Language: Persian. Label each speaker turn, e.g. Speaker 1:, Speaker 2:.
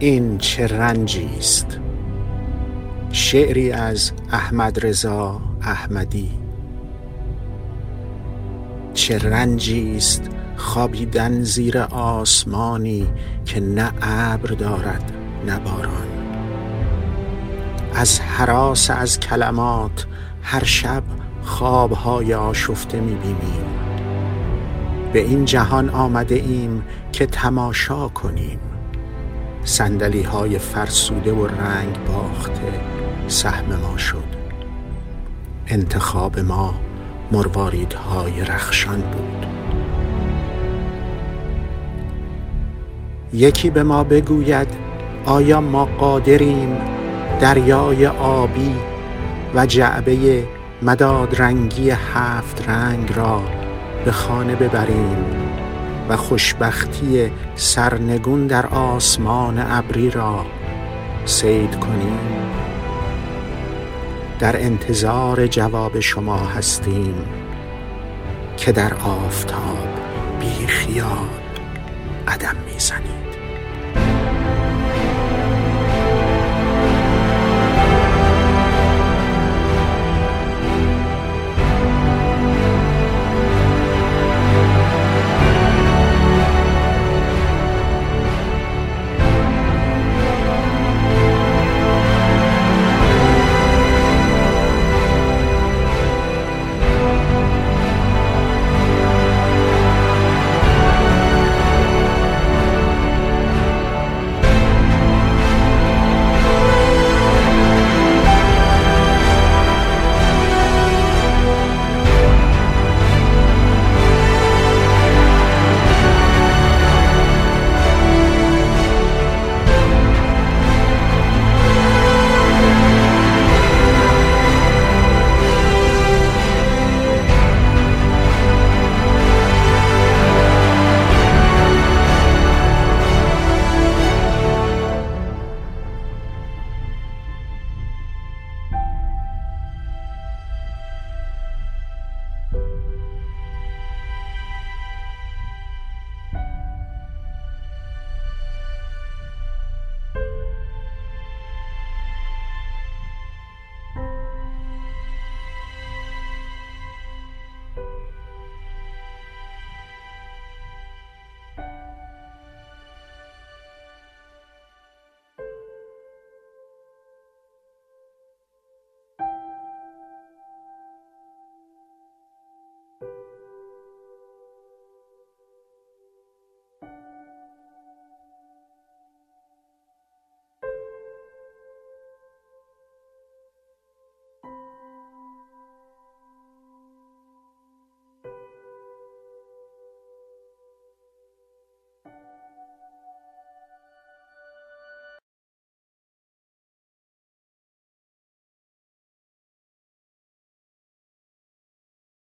Speaker 1: این چه رنجی است. شعری از احمد رضا احمدی. چه رنجی است خوابیدن زیر آسمانی که نه ابر دارد نه باران. از حراس از کلمات هر شب خوابهای آشفته می‌بینیم. به این جهان آمده ایم که تماشا کنیم. سندلی های فرسوده و رنگ باخته سهم ما شد. انتخاب ما های رخشان بود. یکی به ما بگوید آیا ما قادریم دریای آبی و جعبه مداد رنگی هفت رنگ را به خانه ببریم؟ و خوشبختی سرنگون در آسمان ابری را سید کنیم. در انتظار جواب شما هستیم که در آفتاب بی خیال قدم می‌زنید.